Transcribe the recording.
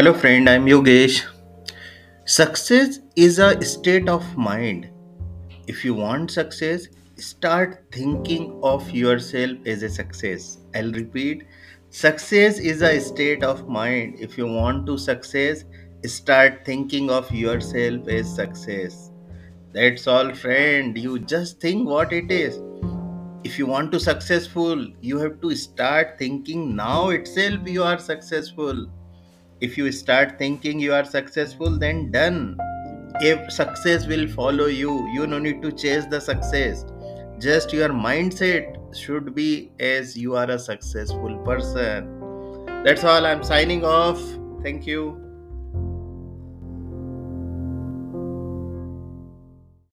Hello, friend. I'm Yogesh. Success is a state of mind. If you want success, start thinking of yourself as a success. I'll repeat success is a state of mind. If you want to success, start thinking of yourself as success. That's all, friend. You just think what it is. If you want to successful, you have to start thinking now itself you are successful if you start thinking you are successful then done. If success will follow you you no need to chase the success. Just your mindset should be as you are a successful person. That's all. I'm signing off. Thank you